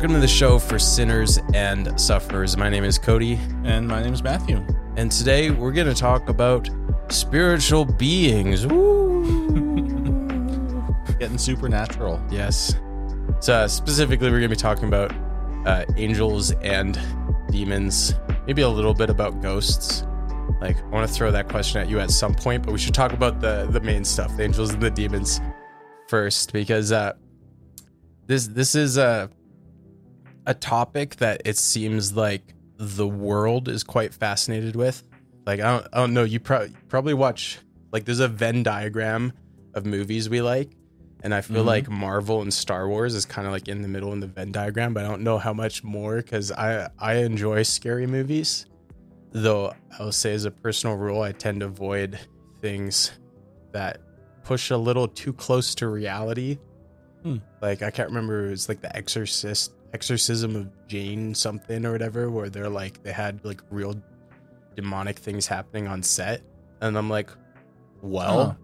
Welcome to the show for sinners and sufferers. My name is Cody, And my name is Matthew. and today we're going to talk about spiritual beings. Woo! Getting supernatural. yes. So, uh, specifically, we're going to be talking about uh, angels and demons, maybe a little bit about ghosts. Like, I want to throw that question at you at some point, but we should talk about the the main stuff, the angels and the demons, first, because uh, this this is a a topic that it seems like the world is quite fascinated with. Like, I don't, I don't know. You pro- probably watch like there's a Venn diagram of movies we like, and I feel Mhm. like Marvel and Star Wars is kind of like in the middle in the Venn diagram, but I don't know how much more because I I enjoy scary movies, though I'll say as a personal rule I tend to avoid things that push a little too close to reality. Hmm. Like I can't remember it was like the Exorcist exorcism of Jane something or whatever, where they're like they had like real demonic things happening on set, and I'm like, well Huh.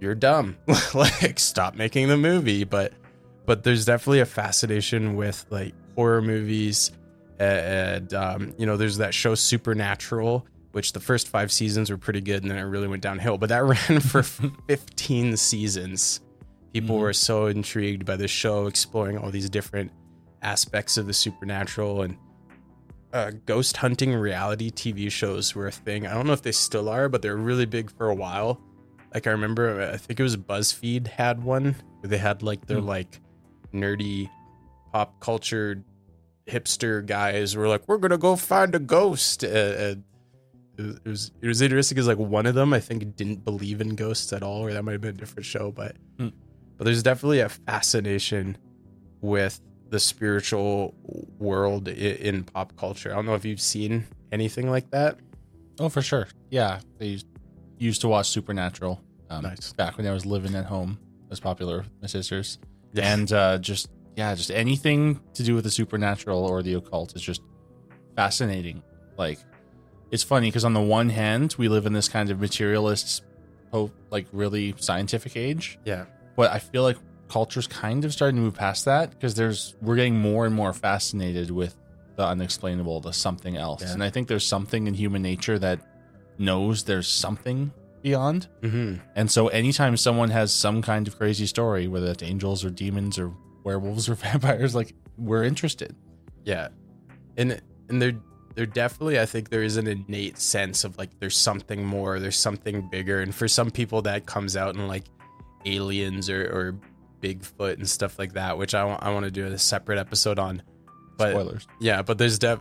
you're dumb. Like stop making the movie. But but there's definitely a fascination with like horror movies. And um, you know there's that show supernatural which the first five seasons were pretty good and then it really went downhill. But that ran for 15 seasons. People Mhm. were so intrigued by the show exploring all these different aspects of the supernatural and uh, ghost hunting reality tv shows were a thing i don't know if they still are but they're really big for a while like I remember, I think it was BuzzFeed had one where they had like their Hmm. like nerdy pop culture hipster guys were like, "We're gonna go find a ghost." Uh, it was- it was interesting because like one of them I think didn't believe in ghosts at all, or that might have been a different show, but Hmm. but there's definitely a fascination with the spiritual world in pop culture. I don't know if you've seen anything like that. Oh, for sure. Yeah. They used, used to watch Supernatural. Um, Nice. Back when I was living at home. It was popular with my sisters. Yeah. And uh, just, yeah, just anything to do with the supernatural or the occult is just fascinating. Like, it's funny because on the one hand, we live in this kind of materialist, like really scientific age. Yeah. but I feel like culture's kind of starting to move past that because there's we're getting more and more fascinated with the unexplainable, the something else, Yeah. and I think there's something in human nature that knows there's something beyond. hmm And so, anytime someone has some kind of crazy story, whether it's angels or demons or werewolves or vampires, like we're interested. Yeah, and and there there definitely I think there is an innate sense of like there's something more, there's something bigger, and for some people that comes out in like aliens or or Bigfoot and stuff like that, which I want I want to do a separate episode on. But Spoilers. yeah, but there's def,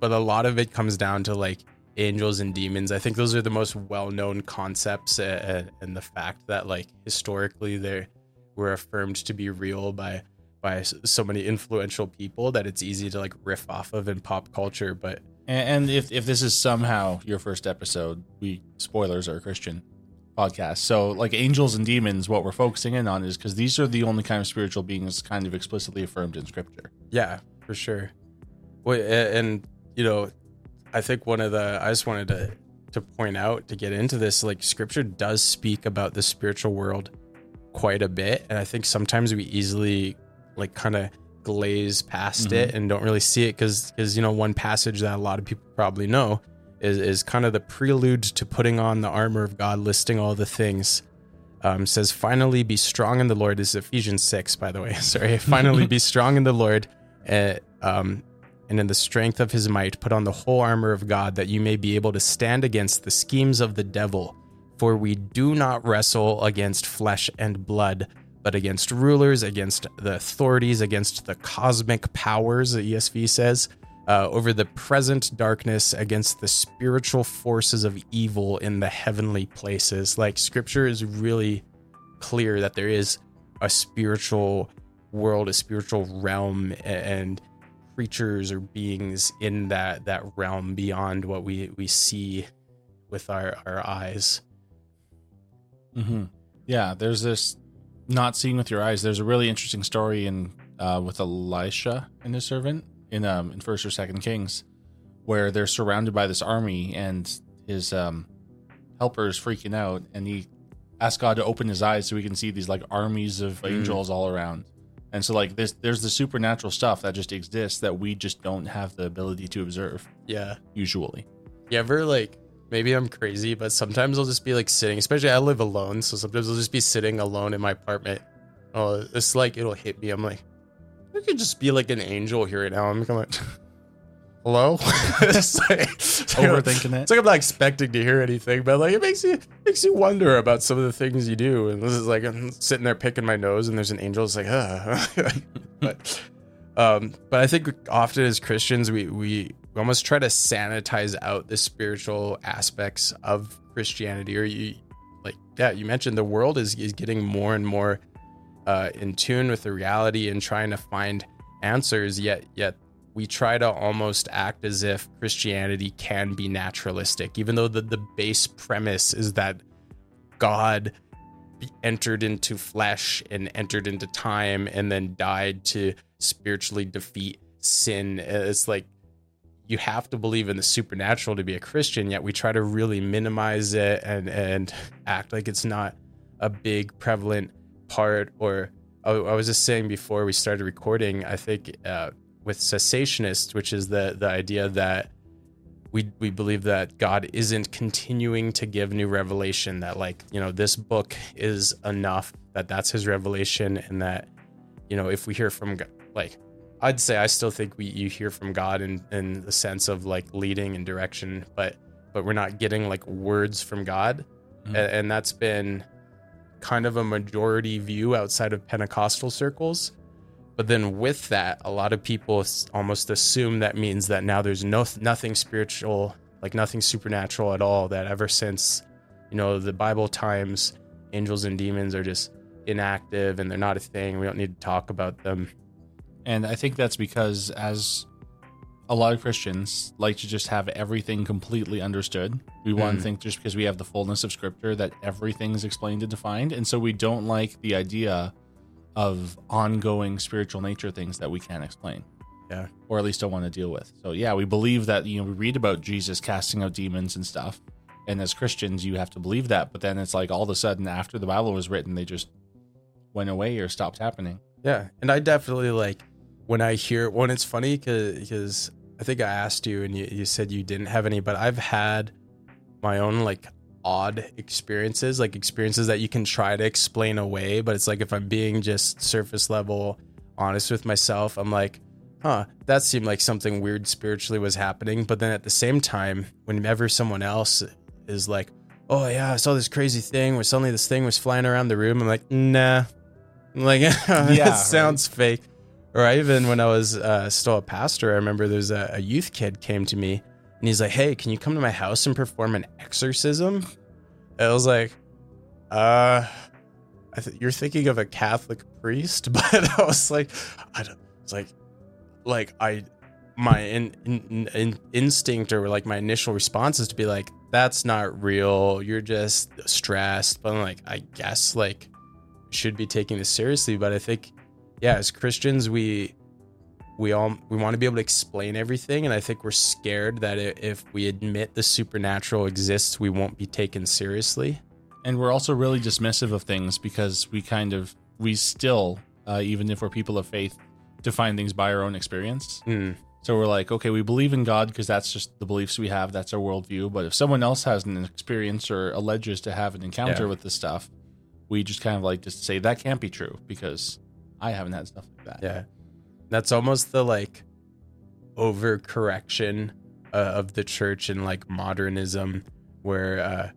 but a lot of it comes down to like angels and demons. I think those are the most well-known concepts, uh, and the fact that like historically they were affirmed to be real by by so many influential people that it's easy to like riff off of in pop culture. But And, and if if this is somehow your first episode, we spoilers are Christian podcast. So like angels and demons, what we're focusing in on is because these are the only kind of spiritual beings kind of explicitly affirmed in scripture. yeah, for sure. Well, and you know, I think one of the I just wanted to to point out to get into this like scripture does speak about the spiritual world quite a bit and i think sometimes we easily like kind of glaze past mm-hmm. it and don't really see it because because you know one passage that a lot of people probably know is is kind of the prelude to putting on the armor of god listing all the things. Um says finally be strong in the lord. This is ephesians 6 by the way. Sorry. Finally be strong in the lord uh, um and in the strength of his might put on the whole armor of god that you may be able to stand against the schemes of the devil. For we do not wrestle against flesh and blood, but against rulers, against the authorities, against the cosmic powers, the ESV says, uh, over the present darkness, against the spiritual forces of evil in the heavenly places. Like, scripture is really clear that there is a spiritual world, a spiritual realm, and creatures or beings in that that realm beyond what we we see with our our eyes. Mm-hmm. Yeah, there's this not seeing with your eyes. There's a really interesting story in uh, with Elisha and his servant in um in First or Second Kings, where they're surrounded by this army and his um helpers freaking out, and he asks God to open his eyes so he can see these like armies of Mm. angels all around. And so like this there's the supernatural stuff that just exists that we just don't have the ability to observe Yeah. usually. You ever like maybe I'm crazy, but sometimes I'll just be like sitting, especially I live alone, so sometimes I'll just be sitting alone in my apartment. Oh, it's like it'll hit me. I'm like, could just be like an angel here right now. I'm like, hello. it's like, Overthinking it. It's like I'm not expecting to hear anything, but like it makes you makes you wonder about some of the things you do. And this is like I'm sitting there picking my nose, and there's an angel. It's like, ah. but um, but I think often as Christians, we we almost try to sanitize out the spiritual aspects of Christianity. Or you like, yeah, you mentioned the world is is getting more and more uh, in tune with the reality and trying to find answers. Yet yet we try to almost act as if Christianity can be naturalistic, even though the, the base premise is that God entered into flesh and entered into time and then died to spiritually defeat sin. It's like you have to believe in the supernatural to be a Christian, yet we try to really minimize it and, and act like it's not a big prevalent part. Or I I was just saying before we started recording, I think uh, with cessationists, which is the the idea that we we believe that God isn't continuing to give new revelation. That like you know this book is enough. That that's His revelation, and that you know if we hear from God, like I'd say I still think we you hear from God in in the sense of like leading and direction, but but we're not getting like words from God, Mhm. and, and that's been kind of a majority view outside of Pentecostal circles. But then with that, a lot of people almost assume that means that now there's no nothing spiritual, like nothing supernatural at all. That ever since, you know, the Bible times, angels and demons are just inactive and they're not a thing. We don't need to talk about them. And I think that's because as a lot of Christians like to just have everything completely understood. We want Mm. to think just because we have the fullness of scripture that everything's explained and defined. And so we don't like the idea of ongoing spiritual nature things that we can't explain. Yeah. Or at least don't want to deal with. So yeah, we believe that, you know, we read about Jesus casting out demons and stuff. And as Christians, you have to believe that. But then it's like all of a sudden after the Bible was written, they just went away or stopped happening. Yeah, and I definitely like when I hear when it's funny because I think I asked you and you, you said you didn't have any, but I've had my own like odd experiences, like experiences that you can try to explain away, but it's like if I'm being just surface level honest with myself, I'm like, huh, that seemed like something weird spiritually was happening. But then at the same time, whenever someone else is like, oh yeah, I saw this crazy thing where suddenly this thing was flying around the room, I'm like, nah. I'm like, Yeah, it right. sounds fake. Or even when I was uh, still a pastor, I remember there's a, a youth kid came to me and he's like, "Hey, can you come to my house and perform an exorcism?" And I was like, "Uh, th- you're thinking of a Catholic priest," but I was like, "I don't." It's like, like I, my in, in, in instinct or like my initial response is to be like, "That's not real. You're just stressed." But I'm like, I guess like should be taking this seriously. But I think yeah, as Christians, we we all we want to be able to explain everything, and I think we're scared that if we admit the supernatural exists, we won't be taken seriously. and we're also really dismissive of things because we kind of we still uh, even if we're people of faith define things by our own experience Mm, so we're like okay we believe in god because that's just the beliefs we have that's our worldview but if someone else has an experience or alleges to have an encounter Yeah. with this stuff we just kind of like just say that can't be true because i haven't had stuff like that yeah, that's almost the like overcorrection uh, of the church and like modernism, where uh,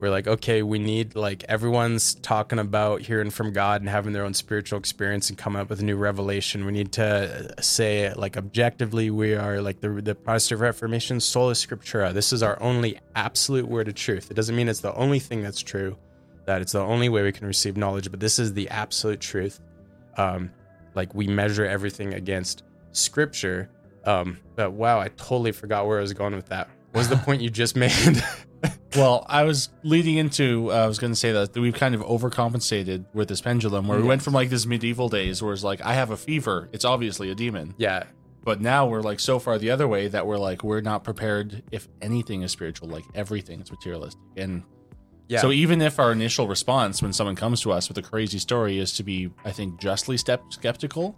we're like, okay, we need like everyone's talking about hearing from God and having their own spiritual experience and coming up with a new revelation. We need to uh, say like objectively, we are like the the Protestant Reformation sola scriptura. This is our only absolute word of truth. It doesn't mean it's the only thing that's true, that it's the only way we can receive knowledge, but this is the absolute truth. Um, like we measure everything against scripture. Um, but wow, I totally forgot where I was going with that. What was the point you just made? Well, I was leading into, uh, I was going to say that we've kind of overcompensated with this pendulum where we went from like this medieval days where it's like, I have a fever. It's obviously a demon. yeah, But now we're like so far the other way that we're like, we're not prepared if anything is spiritual, like everything is materialistic. And Yeah. So even if our initial response when someone comes to us with a crazy story is to be, I think, justly step- skeptical,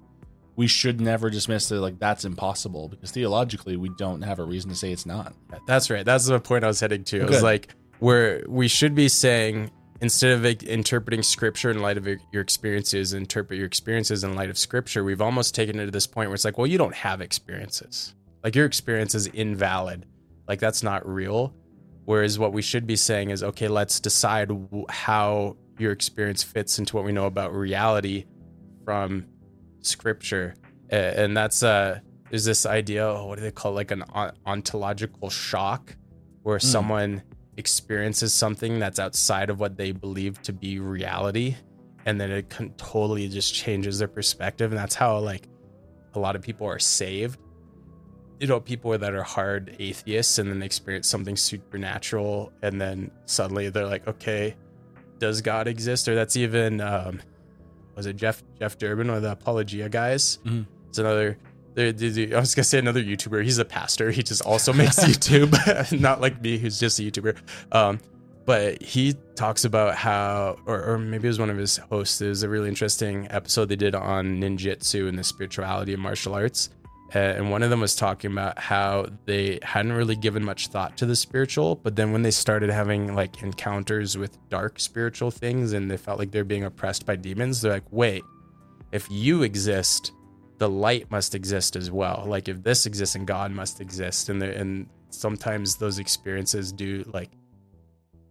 we should never dismiss it like that's impossible because theologically we don't have a reason to say it's not. That's right. That's the point I was heading to. It was like where we should be saying instead of interpreting scripture in light of your, your experiences, interpret your experiences in light of scripture. We've almost taken it to this point where it's like, well, you don't have experiences. Like your experience is invalid. Like that's not real. Whereas what we should be saying is, okay, let's decide w- how your experience fits into what we know about reality from scripture. And that's uh there's this idea, oh, what do they call it? like an ontological shock where someone experiences something that's outside of what they believe to be reality and then it can totally just changes their perspective and that's how like a lot of people are saved you know people that are hard atheists and then they experience something supernatural and then suddenly they're like okay does god exist or that's even um was it jeff jeff durbin or the apologia guys Mhm. it's another I was gonna say another YouTuber. He's a pastor. He just also makes YouTube, not like me, who's just a YouTuber. Um, but he talks about how, or, or maybe it was one of his hosts. It was a really interesting episode they did on ninjutsu and the spirituality of martial arts. Uh, and one of them was talking about how they hadn't really given much thought to the spiritual, but then when they started having like encounters with dark spiritual things and they felt like they're being oppressed by demons, they're like, wait, if you exist, the light must exist as well. Like if this exists and God must exist, and and sometimes those experiences do like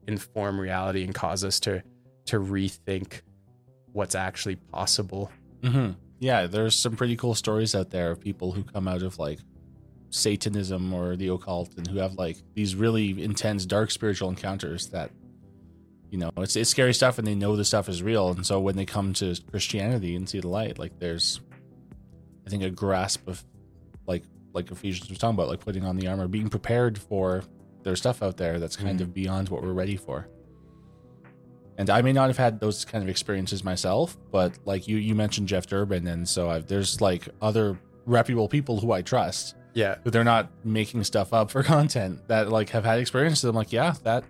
inform reality and cause us to to rethink what's actually possible. Mm-hmm. Yeah, there's some pretty cool stories out there of people who come out of like Satanism or the occult and who have like these really intense dark spiritual encounters that you know it's it's scary stuff and they know the stuff is real and so when they come to Christianity and see the light like there's I think a grasp of like like Ephesians was talking about like putting on the armor being prepared for there's stuff out there that's kind Mhm. of beyond what we're ready for and I may not have had those kind of experiences myself, but like you, you mentioned Jeff Durbin, and so I've, there's like other reputable people who I trust, Yeah, who they're not making stuff up for content that like have had experiences. I'm like, yeah, that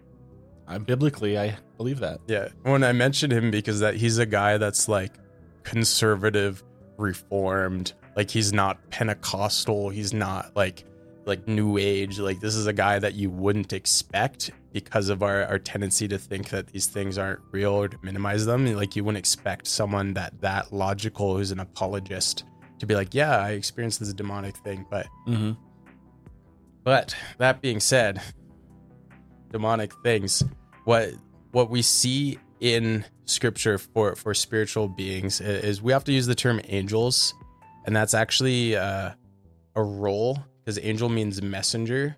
I'm biblically, I believe that. yeah. When I mentioned him because that he's a guy that's like conservative, reformed. Like he's not Pentecostal. He's not like like new age. Like this is a guy that you wouldn't expect because of our, our tendency to think that these things aren't real or to minimize them. Like you wouldn't expect someone that that logical who's an apologist to be like, yeah, I experienced this demonic thing, but Mm-hmm. but that being said, demonic things, what what we see in scripture for for spiritual beings is we have to use the term angels, and that's actually uh, a role because angel means messenger.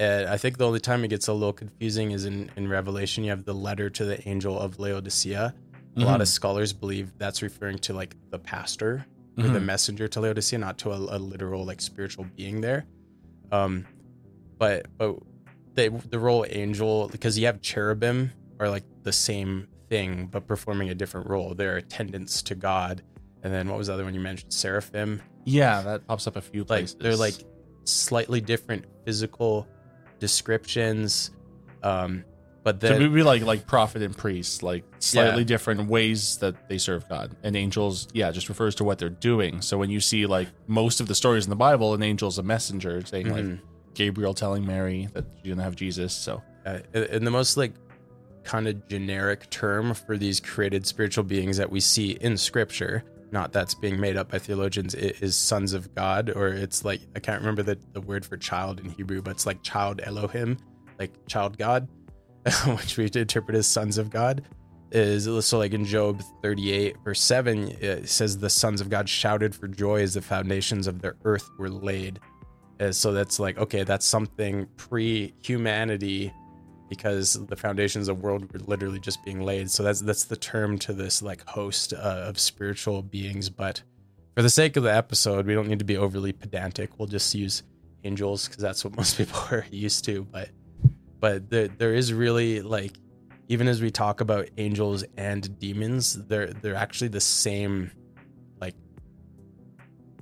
And I think the only time it gets a little confusing is in in Revelation. You have the letter to the angel of Laodicea. A lot of scholars believe that's referring to like the pastor or the Mhm. messenger to Laodicea, not to a, a literal like spiritual being there. Um, but but the the role angel because you have cherubim are like the same thing but performing a different role. They're attendants to God. And then what was the other one you mentioned? Seraphim. yeah, that pops up a few Like places. they're like slightly different physical descriptions. Um, but so then we be like like prophet and priest, like slightly Yeah. different ways that they serve God. And angels, yeah, just refers to what they're doing. So when you see like most of the stories in the Bible, an angel's a messenger saying like Mhm. Gabriel telling Mary that you're gonna have Jesus. So uh, in the most like kind of generic term for these created spiritual beings that we see in scripture not that's being made up by theologians. It is sons of god or it's like i can't remember the, the word for child in hebrew but it's like child elohim like child god which we interpret as sons of god. Is so like in job 38 verse 7 it says the sons of god shouted for joy as the foundations of the earth were laid. Uh, so that's like okay that's something pre-humanity because the foundations of world were literally just being laid. So that's that's the term to this like host uh, of spiritual beings. But for the sake of the episode we don't need to be overly pedantic. We'll just use angels because that's what most people are used to. But but there, there is really like even as we talk about angels and demons they're they're actually the same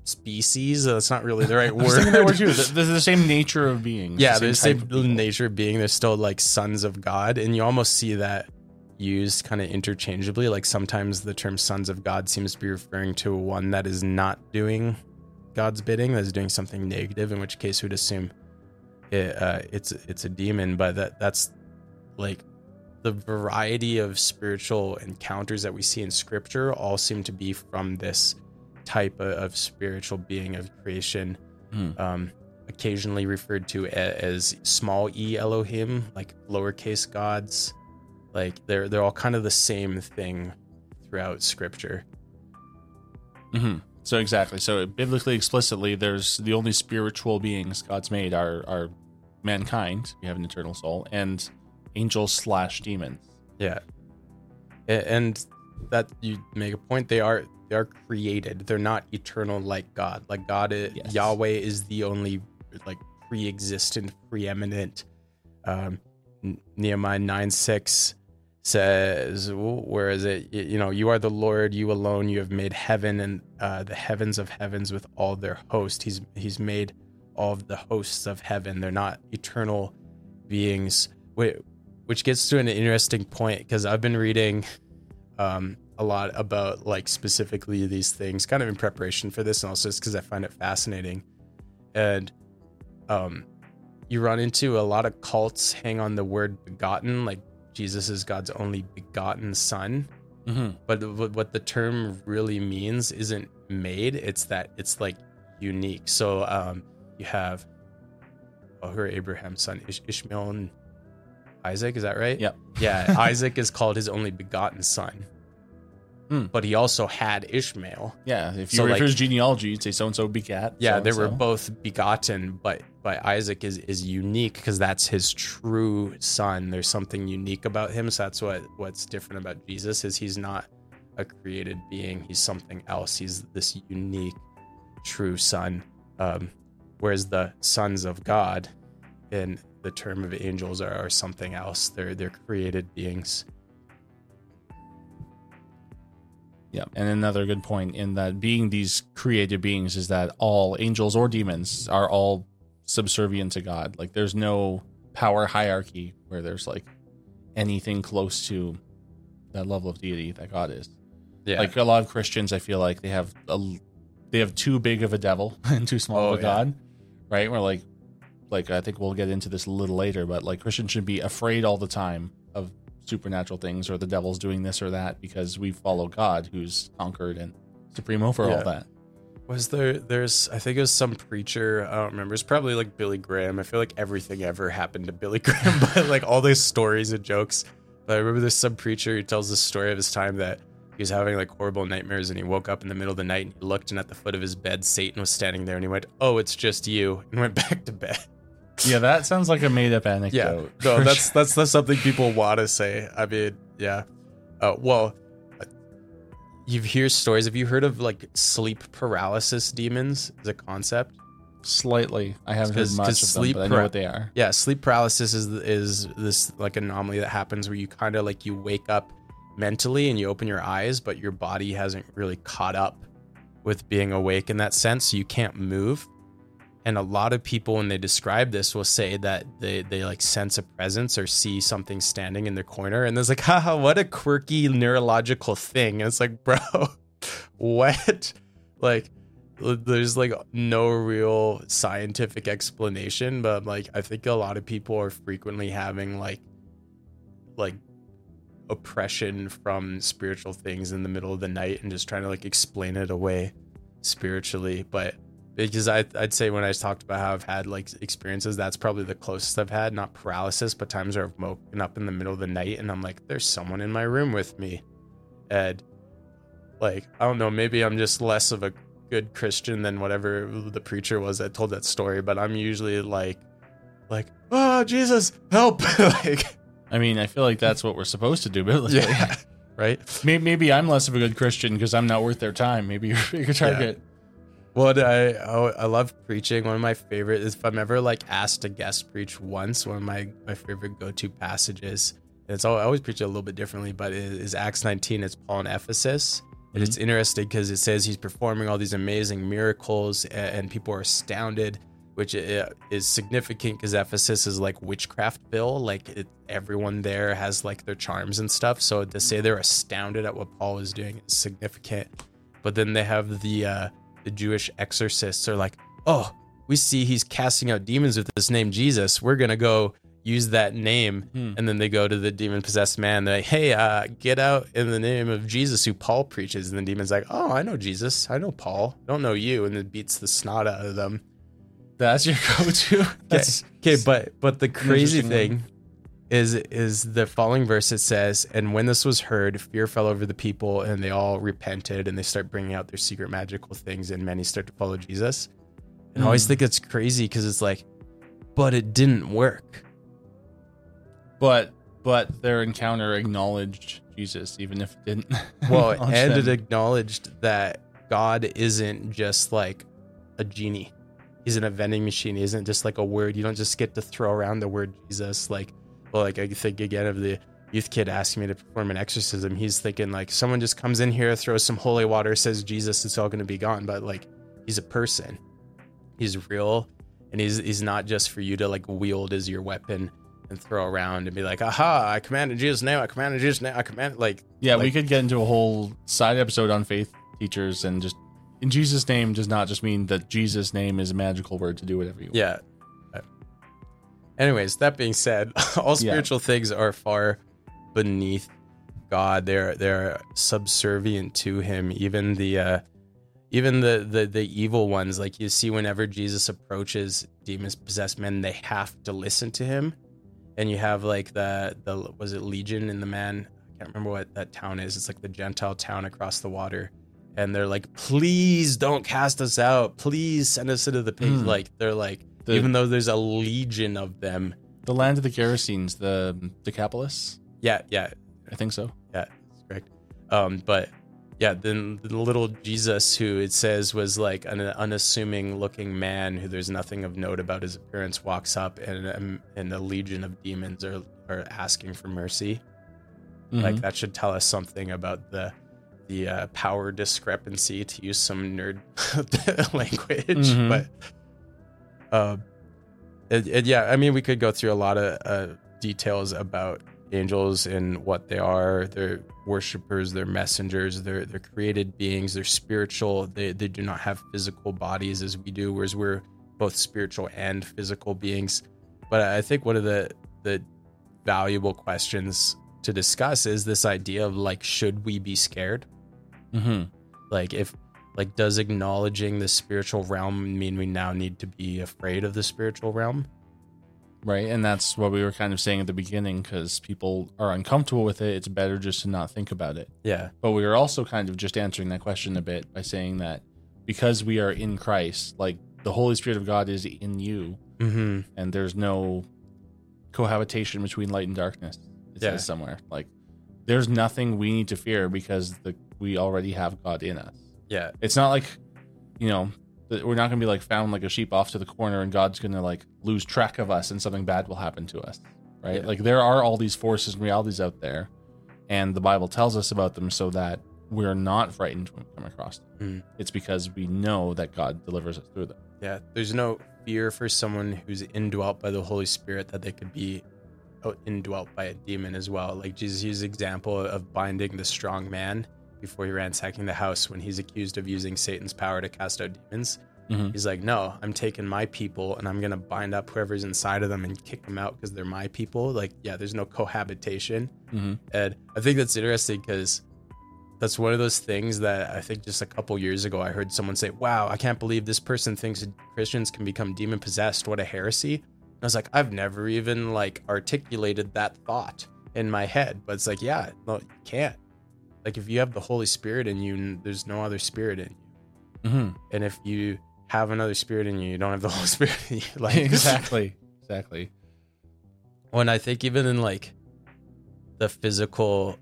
species. That's not really the right that word. too. The, same nature of being. yeah, the they're the same same of nature of being. They're still like sons of God, and you almost see that used kind of interchangeably. Like sometimes the term "sons of God" seems to be referring to one that is not doing God's bidding, that is doing something negative. In which case, we'd assume it, uh, it's it's a demon. But that that's like the variety of spiritual encounters that we see in Scripture all seem to be from this type of, of spiritual being of creation Hmm. um, occasionally referred to a- as small e Elohim, like lowercase gods. Like they're they're all kind of the same thing throughout Scripture. hmm So exactly. So biblically, explicitly, there's the only spiritual beings God's made are are mankind. We have an eternal soul and angels slash demons. Yeah, and that you make a point. They are they are created. They're not eternal like God. Like God, i- Yes. Yahweh is the only like pre-existent, preeminent. Um, Nehemiah nine six says, "Where is it? You know, you are the Lord. You alone. You have made heaven and uh, the heavens of heavens with all their host. He's he's made all of the hosts of heaven. They're not eternal beings." Which gets to an interesting point because I've been reading um, a lot about like specifically these things, kind of in preparation for this, and also just because I find it fascinating. And um, you run into a lot of cults hang on the word begotten, like Jesus is God's only begotten Son. Mm-hmm. But what the term really means isn't made; it's that it's like unique. So um, you have oh, are Abraham's son, Ish- Ishmael and Isaac. Is that right? Yep. Yeah, Isaac is called his only begotten son. Hmm. But he also had Ishmael. Yeah. If you So, were like- his genealogy, you'd say so and so begat. Yeah, they were so-and-so. both begotten, but but Isaac is is unique because that's his true son. There's something unique about him. So that's what what's different about Jesus is he's not a created being. He's something else. He's this unique, true son. Um, whereas the sons of God, in the term of angels, are, are something else. They're they're created beings. Yeah. And another good point in that being these created beings is that all angels or demons are all subservient to God. Like there's no power hierarchy where there's like anything close to that level of deity that God is. Yeah, Like a lot of Christians, I feel like they have a, they have too big of a devil and too small Oh, of a yeah. God, right? We're like, like I think we'll get into this a little later, but like Christians should be afraid all the time of supernatural things or the devil's doing this or that because we follow God who's conquered and supreme over Yeah. all that. Was there? There's. I think it was some preacher. I don't remember. It's probably like Billy Graham. I feel like everything ever happened to Billy Graham, but like all these stories and jokes. But I remember there's some preacher who tells the story of his time that he was having like horrible nightmares, and he woke up in the middle of the night and he looked, and at the foot of his bed, Satan was standing there, and he went, "Oh, it's just you," and went back to bed. Yeah, that sounds like a made up anecdote. Yeah, no, that's that's that's something people want to say. I mean, yeah. Uh, well, uh, you hear stories. Have you heard of like sleep paralysis demons as a concept? slightly. I haven't heard much of sleep them, but I know what they are. Yeah, sleep paralysis is is this like anomaly that happens where you kind of like you wake up mentally and you open your eyes, but your body hasn't really caught up with being awake in that sense. So you can't move. And a lot of people, when they describe this, will say that they they like sense a presence or see something standing in their corner, and there's like, haha, what a quirky neurological thing. And it's like, bro, what? Like, there's like no real scientific explanation, but like I think a lot of people are frequently having like like oppression from spiritual things in the middle of the night and just trying to like explain it away spiritually. But because I I'd say when I talked about how I've had like experiences, that's probably the closest I've had, not paralysis, but times where I've woken up in the middle of the night and I'm like, there's someone in my room with me. And like, I don't know, maybe I'm just less of a good Christian than whatever the preacher was that told that story, but I'm usually like like, oh Jesus, help like I mean, I feel like that's what we're supposed to do biblically. Yeah. Right? Maybe, maybe I'm less of a good Christian because I'm not worth their time. Maybe you're a bigger target. What I I I love preaching. One of my favorite is if I'm ever like asked to guest preach once. One of my my favorite go to passages. And it's all, I always preach it a little bit differently, but it is Acts 19. It's Paul in Ephesus, And it's interesting because it says he's performing all these amazing miracles, a- and, people are astounded, which is significant because Ephesus is like witchcraftville. Like it, everyone there has like their charms and stuff. So to say they're astounded at what Paul is doing is significant. But then they have the uh, the Jewish exorcists are like, oh, we see he's casting out demons with this name Jesus. We're gonna go use that name. Hmm. and then they go to the demon possessed man. They're like hey uh, get out in the name of jesus who paul preaches. And the demon's like oh i know jesus. I know paul. I don't know you. And it beats the snot out of them. That's your go-to. That's okay. but but the crazy thing is is the following verse it says and when this was heard fear fell over the people and they all repented and they start bringing out their secret magical things and many start to follow jesus and i always Mm. think it's crazy because it's like but it didn't work but but their encounter acknowledged Jesus, even if it didn't. Well, and it acknowledged that God isn't just like a genie. He's in a vending machine. He isn't just like a word. You don't just get to throw around the word Jesus. Like, like I think again of the youth kid asking me to perform an exorcism. He's thinking like someone just comes in here, throws some holy water, says Jesus, it's all going to be gone. But like, he's a person. He's real, and he's he's not just for you to like wield as your weapon and throw around and be like, aha, I commanded Jesus' name. I commanded Jesus' name. I command like yeah, we could get into a whole side episode on faith teachers and just in Jesus' name does not just mean that Jesus' name is a magical word to do whatever you want. Yeah. Anyways, that being said, all Yeah. spiritual things are far beneath God. They're they're subservient to Him. Even the uh, even the, the the evil ones, like you see, whenever Jesus approaches demons possessed men, they have to listen to Him. And you have like the the was it Legion in the man? I can't remember what that town is. It's like the Gentile town across the water. And they're like, please don't cast us out. Please send us into the pigs. Mm. Like they're like, The- even though there's a legion of them. The land of the Gerasenes, the Decapolis, Yeah, yeah, I think so. yeah, that's correct. Um, but yeah, then the little Jesus, who it says was like an unassuming looking man who there's nothing of note about his appearance, walks up and um, and a legion of demons are are asking for mercy. Like Mhm. that should tell us something about the the uh, power discrepancy to use some nerd language, Mhm. but um, it, it- yeah, I mean, we could go through a lot of uh, details about angels and what they are. They're worshipers, they're messengers, they're they're created beings, they're spiritual. They they do not have physical bodies as we do, whereas we're both spiritual and physical beings. But I think one of the the valuable questions to discuss is this idea of like, should we be scared? Mhm. Like, if like, does acknowledging the spiritual realm mean we now need to be afraid of the spiritual realm? Right. And that's what we were kind of saying at the beginning because people are uncomfortable with it. It's better just to not think about it. Yeah, But we were also kind of just answering that question a bit by saying that because we are in Christ, like the Holy Spirit of God is in you, mm-hmm. and there's no cohabitation between light and darkness. It Yeah. says somewhere. Like there's nothing we need to fear because the we already have God in us. Yeah, It's not like, you know, that we're not gonna be like found like a sheep off to the corner and God's gonna like lose track of us and something bad will happen to us. Right? Yeah. Like there are all these forces and realities out there, and the Bible tells us about them so that we're not frightened when we come across them. Mm. It's because we know that God delivers us through them. yeah. There's no fear for someone who's indwelt by the Holy Spirit that they could be indwelt by a demon as well. Like Jesus used example of binding the strong man before he ransacking the house when he's accused of using Satan's power to cast out demons. Mhm. He's like, no, I'm taking my people and I'm gonna bind up whoever's inside of them and kick them out because they're my people. Like, yeah, there's no cohabitation. Mm-hmm. And I think that's interesting because that's one of those things that I think just a couple years ago I heard someone say, "Wow, I can't believe this person thinks Christians can become demon possessed. What a heresy!" And I was like, I've never even like articulated that thought in my head, but it's like, yeah, no, you can't. Like if you have the Holy Spirit in you, there's no other spirit in you, Mm-hmm. and if you have another spirit in you, you don't have the Holy Spirit in you. Like exactly. Exactly. when I think even in like the physical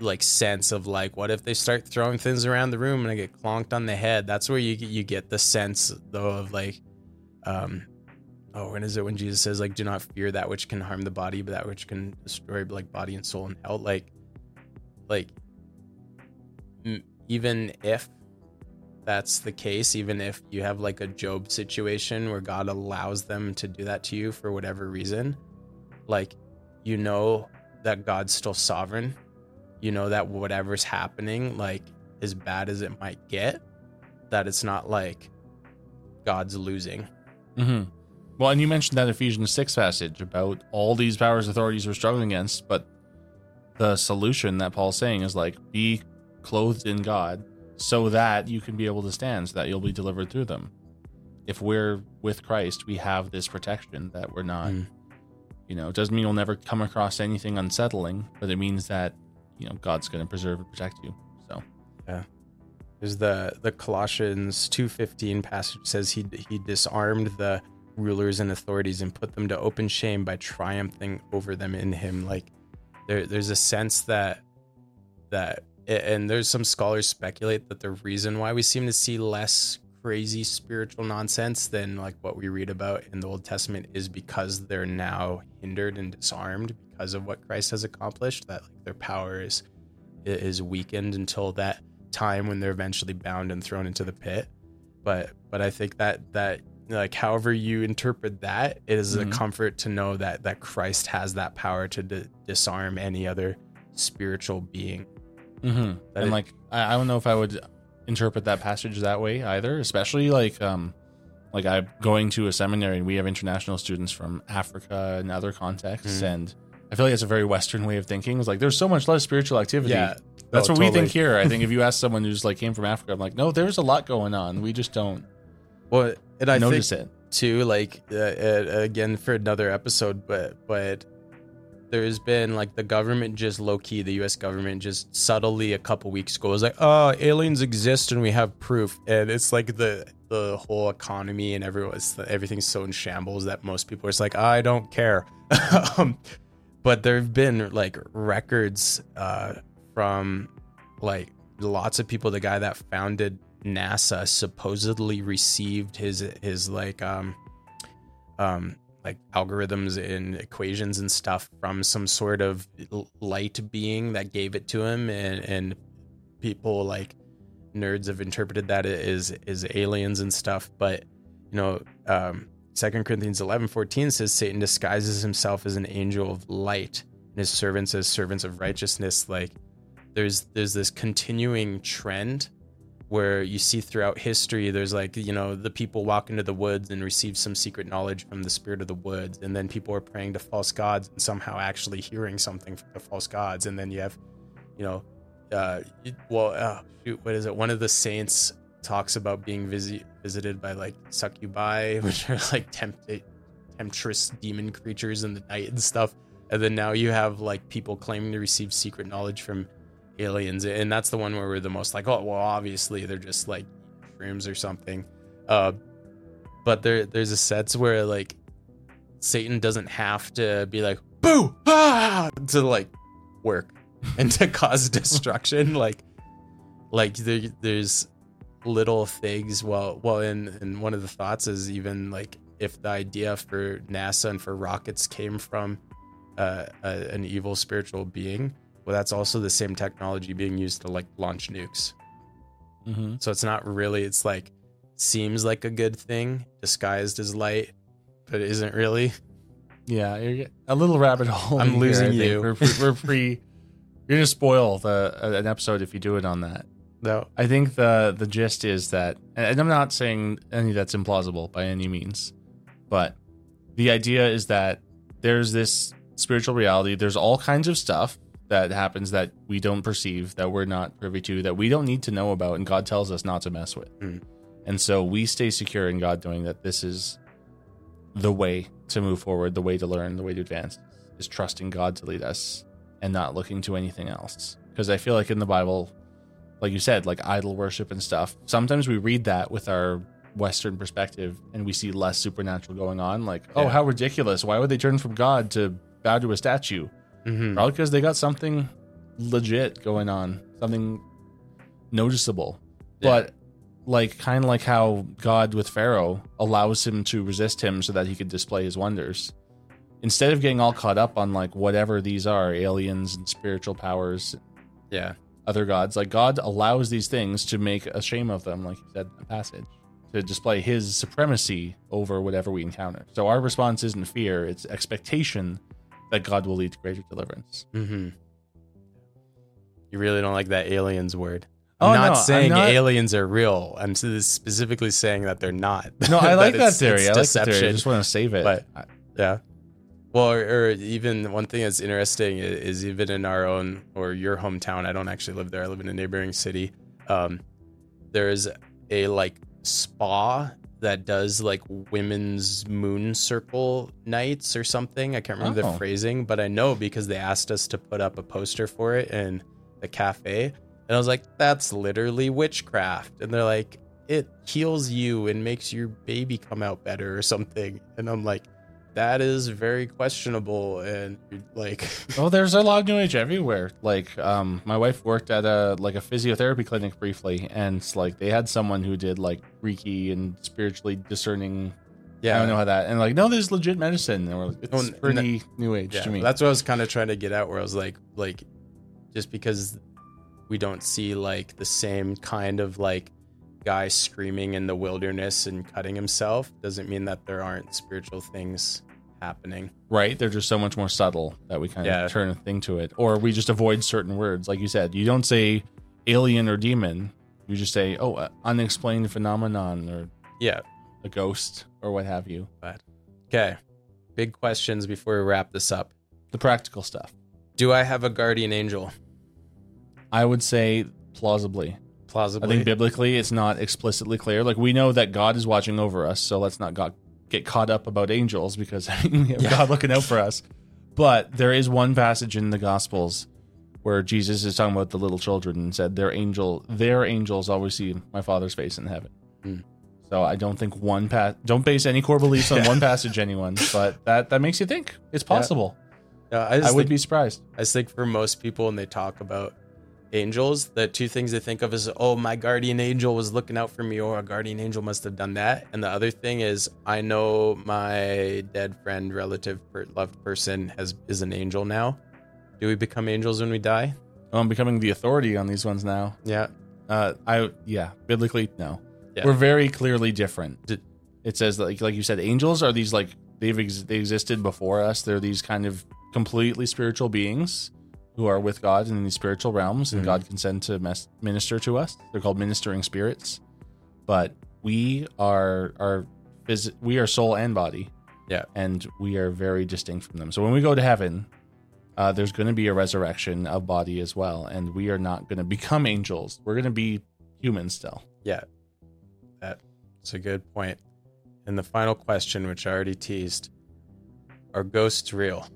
like sense of like what if they start throwing things around the room and I get clonked on the head that's where you you get the sense though of like um oh when is it when Jesus says like do not fear that which can harm the body but that which can destroy like body and soul and hell like like even if that's the case, even if you have like a Job situation where God allows them to do that to you for whatever reason, like you know that God's still sovereign. You know that whatever's happening, like as bad as it might get, that it's not like God's losing. Mm-hmm. Well, and you mentioned that Ephesians 6 passage about all these powers authorities we're struggling against, but the solution that Paul's saying is like be clothed in God so that you can be able to stand, so that you'll be delivered through them. If we're with Christ, we have this protection that we're not. Mm. You know, it doesn't mean you'll never come across anything unsettling, but it means that, you know, God's going to preserve and protect you. So, Yeah. Is the the Colossians 2:15 passage says he he disarmed the rulers and authorities and put them to open shame by triumphing over them in him like there there's a sense that that and there's some scholars speculate that the reason why we seem to see less crazy spiritual nonsense than like what we read about in the Old Testament is because they're now hindered and disarmed because of what Christ has accomplished that like their power is is weakened until that time when they're eventually bound and thrown into the pit. But but i think that that like however you interpret that it is Mhm. a comfort to know that that christ has that power to di- disarm any other spiritual being mm-hmm. And it- like, I, I don't know if I would interpret that passage that way either, especially like, um, like I'm going to a seminary and we have international students from Africa and other contexts, Mhm. and I feel like it's a very Western way of thinking. It's like there's so much less spiritual activity. yeah That's Oh, what we think here. I think if you ask someone who's like came from Africa, I'm like, no, there's a lot going on. We just don't well and i notice it. too like uh, uh, again for another episode but but there's been like the government just low key the US government just subtly a couple weeks ago was like oh aliens exist and we have proof and it's like the the whole economy and everyone's everything's so in shambles that most people are just like I don't care um, but there've been like records uh from like lots of people the guy that founded NASA supposedly received his his like um um like algorithms and equations and stuff from some sort of light being that gave it to him and and people like nerds have interpreted that as as aliens and stuff but you know um corinthians 11 14 says satan disguises himself as an angel of light and his servants as servants of righteousness. Like there's there's this continuing trend where you see throughout history there's like you know the people walk into the woods and receive some secret knowledge from the spirit of the woods and then people are praying to false gods and somehow actually hearing something from the false gods and then you have you know uh well uh, shoot what is it? One of the saints talks about being visi- visited by like succubi which are like tempt- temptress demon creatures in the night and stuff and then now you have like people claiming to receive secret knowledge from aliens and that's the one where we're the most like oh well obviously they're just like shrooms or something. Uh but there there's a sense where like satan doesn't have to be like boo ah to like work and to cause destruction. Like like there, there's little things well well and and one of the thoughts is even like if the idea for nasa and for rockets came from uh, a, an evil spiritual being well that's also the same technology being used to like launch nukes Mm-hmm. so it's not really it's like seems like a good thing disguised as light but it isn't really Yeah, you're a little rabbit hole. I'm here, losing you. We're, pre- we're pre. You're gonna spoil the uh, an episode if you do it on that. no I think the the gist is that, and I'm not saying any that's implausible by any means, but the idea is that there's this spiritual reality. There's all kinds of stuff that happens that we don't perceive, that we're not privy to, that we don't need to know about, and God tells us not to mess with. Mm. And so we stay secure in God, knowing that this is the way to move forward, the way to learn, the way to advance, is trusting God to lead us and not looking to anything else. Because I feel like in the Bible, like you said, like idol worship and stuff, sometimes we read that with our Western perspective and we see less supernatural going on. Like, oh, how ridiculous. Why would they turn from God to bow to a statue? Mhm. Probably because they got something legit going on, something noticeable. Yeah. But like kind of like how God with Pharaoh allows him to resist him so that he could display his wonders. Instead of getting all caught up on like whatever these are, aliens and spiritual powers, yeah other gods. Like God allows these things to make a shame of them, like you said in the passage, to display His supremacy over whatever we encounter. So our response isn't fear; it's expectation that God will lead to greater deliverance. Mm-hmm. You really don't like that aliens word. Oh, I'm not no, I'm saying not- aliens are real. I'm specifically saying that they're not. No, I like that it's- theory. it's I like that theory. I just want to save it. But- Yeah. Well, or, or even one thing that's interesting is even in our own or your hometown. I don't actually live there. I live in a neighboring city. Um, there's a like spa that does like women's moon circle nights or something. I can't remember Oh. the phrasing, but I know because they asked us to put up a poster for it in the cafe. And I was like, that's literally witchcraft. And they're like, it heals you and makes your baby come out better or something. And I'm like, that is very questionable. And like, Oh, there's a lot of new age everywhere. Like, um, my wife worked at a like a physiotherapy clinic briefly, and it's like they had someone who did like Reiki and spiritually discerning. yeah, I don't know how that. And like, no, there's legit medicine. And we're like, it's Oh, pretty new age Yeah, to me. that's what I was kind of trying to get at. Where I was like, like, just because we don't see like the same kind of like guy screaming in the wilderness and cutting himself doesn't mean that there aren't spiritual things happening. right. They're just so much more subtle that we kind Yeah. of turn a thing to it, or we just avoid certain words. Like you said, you don't say alien or demon. You just say, oh, uh, unexplained phenomenon or Yeah. a ghost or what have you. But, okay. Big questions before we wrap this up. The practical stuff. Do I have a guardian angel? I would say plausibly. I think biblically it's not explicitly clear. Like we know that God is watching over us, so let's not got, get caught up about angels because we have Yeah. God looking out for us. But there is one passage in the Gospels where Jesus is talking about the little children and said, "Their angel, their angels always see my Father's face in heaven." Hmm. So I don't think one pass. Don't base any core beliefs on Yeah. one passage, anyone. But that that makes you think it's possible. Yeah, I, I, just would think- be surprised. I think for most people, when they talk about angels, the two things they think of is, oh, my guardian angel was looking out for me, or a guardian angel must have done that. And the other thing is, I know my dead friend, relative, per- loved person has is an angel now. Do we become angels when we die? Oh, I'm becoming the authority on these ones now. Yeah. Uh, I yeah, biblically no. Yeah. We're very clearly different. Did- It says like like you said, angels are these like they've ex- they existed before us. They're these kind of completely spiritual beings who are with God in these spiritual realms, and Mhm. God can send to mes- minister to us. They're called ministering spirits, but we are are phys- we are soul and body. Yeah. and we are very distinct from them. So when we go to heaven, uh, there's going to be a resurrection of body as well, and we are not going to become angels. We're going to be human still. Yeah. That's a good point. And the final question, which I already teased are ghosts real?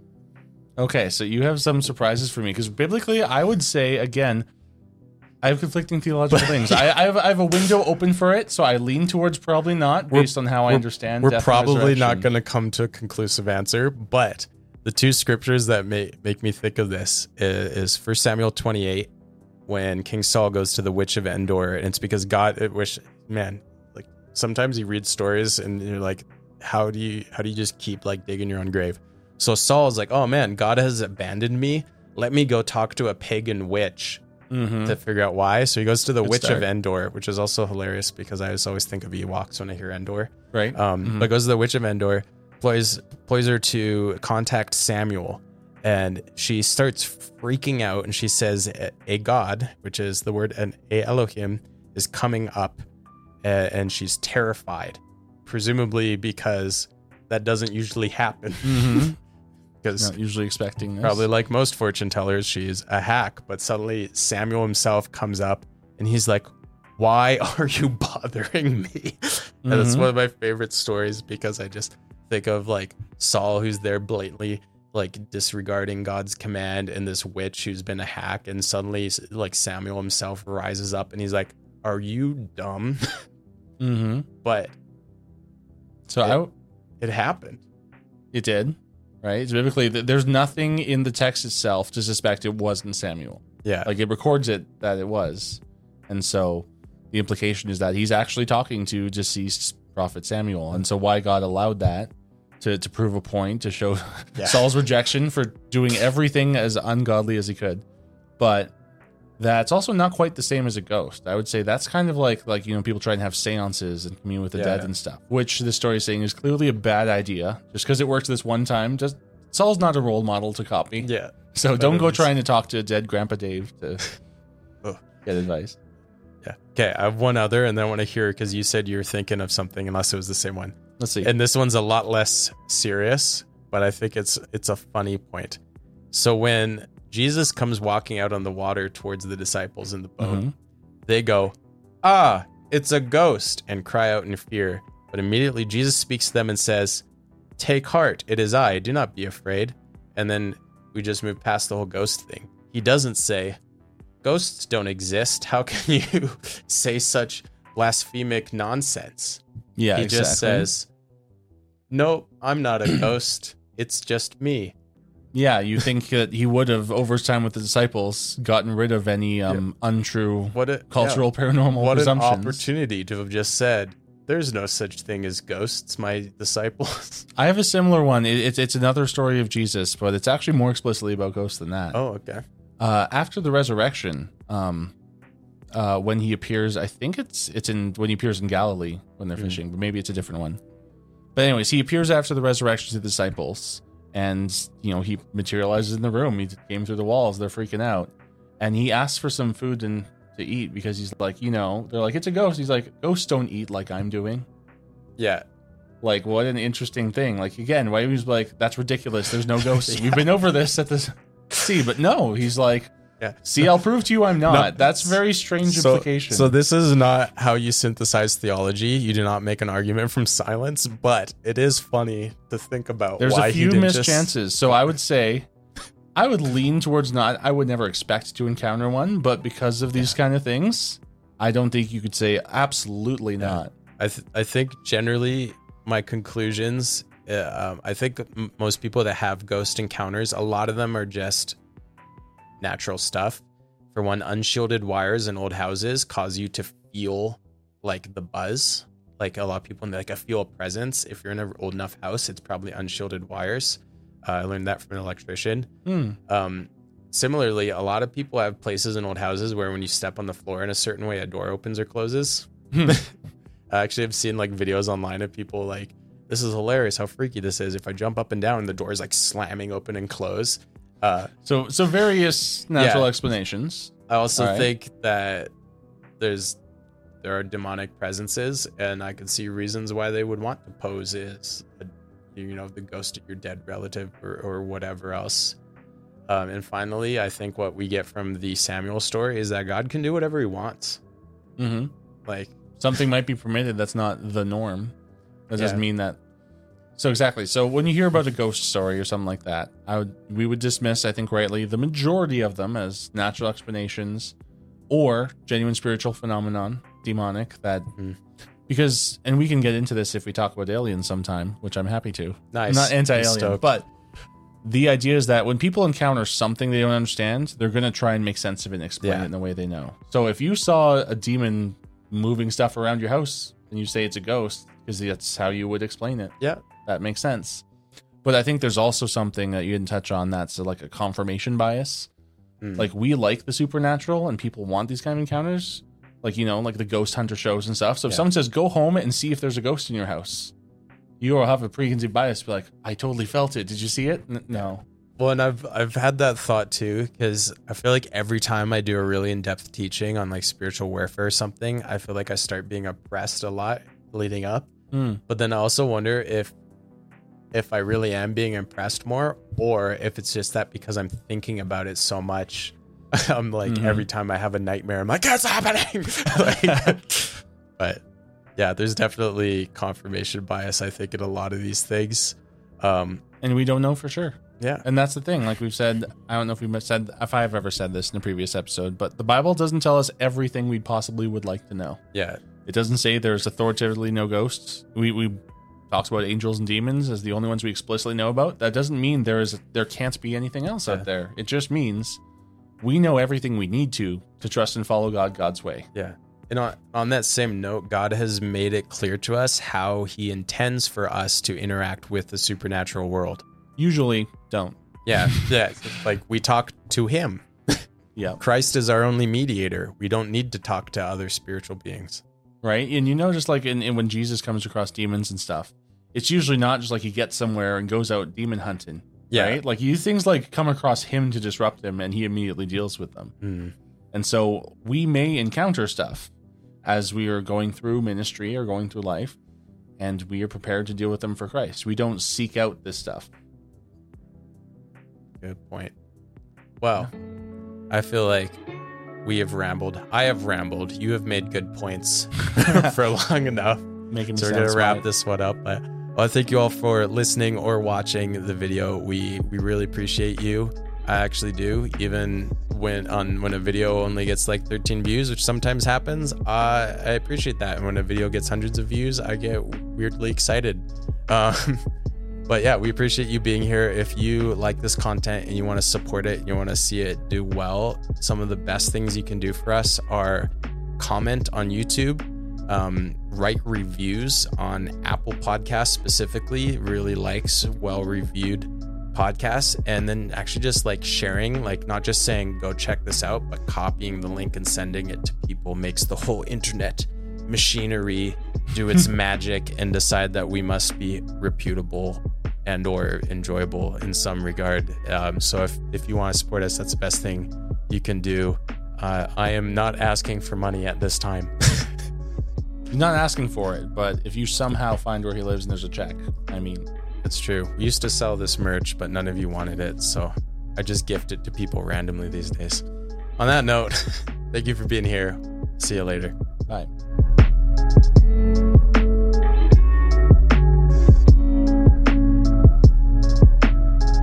Okay, so you have some surprises for me because biblically, I would say again, I have conflicting theological things. I, I, have, I have a window open for it, so I lean towards probably not We're- based on how I understand. We're probably not going to come to a conclusive answer, but the two scriptures that make make me think of this is, 1 Samuel 28 when King Saul goes to the witch of Endor and it's because God it wish man like sometimes you read stories and you're like how do you how do you just keep like digging your own grave. So Saul is like, "Oh man, God has abandoned me. Let me go talk to a pagan witch Mhm. to figure out why." So he goes to the Good witch start. of Endor, which is also hilarious because I just always think of Ewoks when I hear Endor right. um, Mhm. but goes to the witch of Endor, employs employs her to contact Samuel, and she starts freaking out, and she says a, god, which is the word an a Elohim, is coming up, and she's terrified, presumably because that doesn't usually happen. Mhm. Because Not usually expecting this. probably like most fortune tellers, she's a hack. But suddenly Samuel himself comes up, and he's like. Why are you bothering me? And it's one of my favorite stories because I just think of like Saul, who's there blatantly like disregarding God's command, and this witch who's been a hack, and suddenly like Samuel himself rises up and he's like, "Are you dumb?" Mhm. but So I, it happened. it did. Right. So biblically, there's nothing in the text itself to suspect it wasn't Samuel. Yeah, Like it records it that it was, and so the implication is that he's actually talking to deceased prophet Samuel, and so why God allowed that to to prove a point to show Yeah. Saul's rejection for doing everything as ungodly as he could, but that's also not quite the same as a ghost. I would say that's kind of like like you know people try and have seances and commune with the Yeah. dead and stuff, which the story is saying is clearly a bad idea. Just because it worked this one time, just Saul's not a role model to copy. Yeah. So don't go trying to talk to a dead Grandpa Dave to get advice. Yeah. Okay. I have one other, and then I want to hear because you said you were thinking of something, unless it was the same one. Let's see. And this one's a lot less serious, but I think it's it's a funny point. So when Jesus comes walking out on the water towards the disciples in the boat, Mhm. they go, "Ah, it's a ghost," and cry out in fear. But immediately Jesus speaks to them and says, "Take heart, it is I. Do not be afraid." And then we just move past the whole ghost thing. He doesn't say, "Ghosts don't exist. How can you say such blasphemic nonsense?" yeah, he just says, "Nope, I'm not a ghost. It's just me." Yeah, you think that he would have over time with the disciples gotten rid of any um, untrue What a cultural paranormal yeah, what an opportunity to have just said, "There's no such thing as ghosts, my disciples." I have a similar one. It, it's it's another story of Jesus, but it's actually more explicitly about ghosts than that. oh, okay. Uh, after the resurrection, um, uh, when he appears, I think it's it's in when he appears in Galilee when they're Mhm. fishing, but maybe it's a different one. But anyways, he appears after the resurrection to the disciples, and you know he materializes in the room. He came through the walls. They're freaking out, and he asks for some food and to eat because he's like, you know, they're like, it's a ghost. He's like, ghosts don't eat like I'm doing. Yeah, Like, what an interesting thing. Like, again, why he was like, that's ridiculous. There's no ghosts. We've been over this at the sea, but no, he's like, yeah. see, I'll prove to you I'm not. No, that's very strange So, implication. so this is not how you synthesize theology. You do not make an argument from silence, but it is funny to think about. There's a few missed just- chances. So I would say, I would lean towards not. I would never expect to encounter one, but because of these kind of things, I don't think you could say absolutely not. I th- I think generally my conclusions. Uh, um, I think most people that have ghost encounters, a lot of them are just natural stuff. For one, unshielded wires in old houses cause you to feel like the buzz. Like a lot of people, like I feel a presence. If you're in an old enough house, it's probably unshielded wires. Uh, I learned that from an electrician. Hmm. Um, similarly, a lot of people have places in old houses where when you step on the floor in a certain way, a door opens or closes. Hmm. I actually have seen like videos online of people like, this is hilarious how freaky this is. If I jump up and down, the door is like slamming open and close. Uh, So, so various natural Yeah. explanations. I also right. think that there's there are demonic presences, and I can see reasons why they would want to pose as a, you know the ghost of your dead relative or, or whatever else. Um, and finally, I think what we get from the Samuel story is that God can do whatever He wants. hmm Like, Something might be permitted. That's not the norm. That doesn't mean that. So exactly. So when you hear about a ghost story or something like that, I would we would dismiss, I think rightly, the majority of them as natural explanations or genuine spiritual phenomenon, demonic. That Mhm. because, and we can get into this if we talk about aliens sometime, which I'm happy to. nice, I'm not anti-alien, but the idea is that when people encounter something they don't understand, they're gonna try and make sense of it and explain Yeah. it in the way they know. So if you saw a demon moving stuff around your house and you say it's a ghost, because that's how you would explain it, yeah, that makes sense. But I think there's also something that you didn't touch on that's like a confirmation bias. Mm. Like we like the supernatural and people want these kind of encounters. Like, you know, like the ghost hunter shows and stuff. So if Yeah. someone says, go home and see if there's a ghost in your house, you will have a preconceived bias. Be like, I totally felt it. Did you see it? N- no. Well, and I've I've had that thought too because I feel like every time I do a really in depth teaching on like spiritual warfare or something, I feel like I start being oppressed a lot leading up. Hmm. But then I also wonder if if I really am being impressed more, or if it's just that because I'm thinking about it so much, I'm like Mhm. every time I have a nightmare, I'm like, it's happening. like, but yeah, there's definitely confirmation bias. I think in a lot of these things. Um, And we don't know for sure. yeah, And that's the thing. Like we've said, I don't know if we've said, if I've ever said this in a previous episode, but the Bible doesn't tell us everything we possibly would like to know. yeah, It doesn't say there's authoritatively no ghosts. We we talks about angels and demons as the only ones we explicitly know about. That doesn't mean there is there can't be anything else Yeah. out there. It just means we know everything we need to to trust and follow God God's way. Yeah. And on, on that same note, God has made it clear to us how he intends for us to interact with the supernatural world. Usually don't. Yeah. yeah. Like we talk to him. Yeah. Christ is our only mediator. We don't need to talk to other spiritual beings. right? And you know, just like in, in when Jesus comes across demons and stuff, it's usually not just like he gets somewhere and goes out demon hunting. Yeah. Right? Like you things like come across him to disrupt him and he immediately deals with them. Mm. And so we may encounter stuff as we are going through ministry or going through life, and we are prepared to deal with them for Christ. We don't seek out this stuff. Good point. Well, I feel like we have rambled. I have rambled. You have made good points for long enough. Making So we're gonna wrap smart. this one up. But well, thank you all for listening or watching the video. We we really appreciate you. I actually do. Even when on when a video only gets like 13 views, which sometimes happens, uh, I appreciate that. And when a video gets hundreds of views, I get weirdly excited. Um, but yeah, we appreciate you being here. If you like this content and you want to support it, you want to see it do well, some of the best things you can do for us are comment on YouTube, um, write reviews on Apple Podcasts specifically, really likes well reviewed podcasts, and then actually just like sharing, like not just saying go check this out, but copying the link and sending it to people makes the whole internet machinery do its magic and decide that we must be reputable and or enjoyable in some regard. Um, so if, if you want to support us, that's the best thing you can do. Uh, I am not asking for money at this time. He's not asking for it, but if you somehow find where he lives and there's a check, I mean, it's true. We used to sell this merch, but none of you wanted it, so I just gift it to people randomly these days. On that note, thank you for being here. See you later. bye.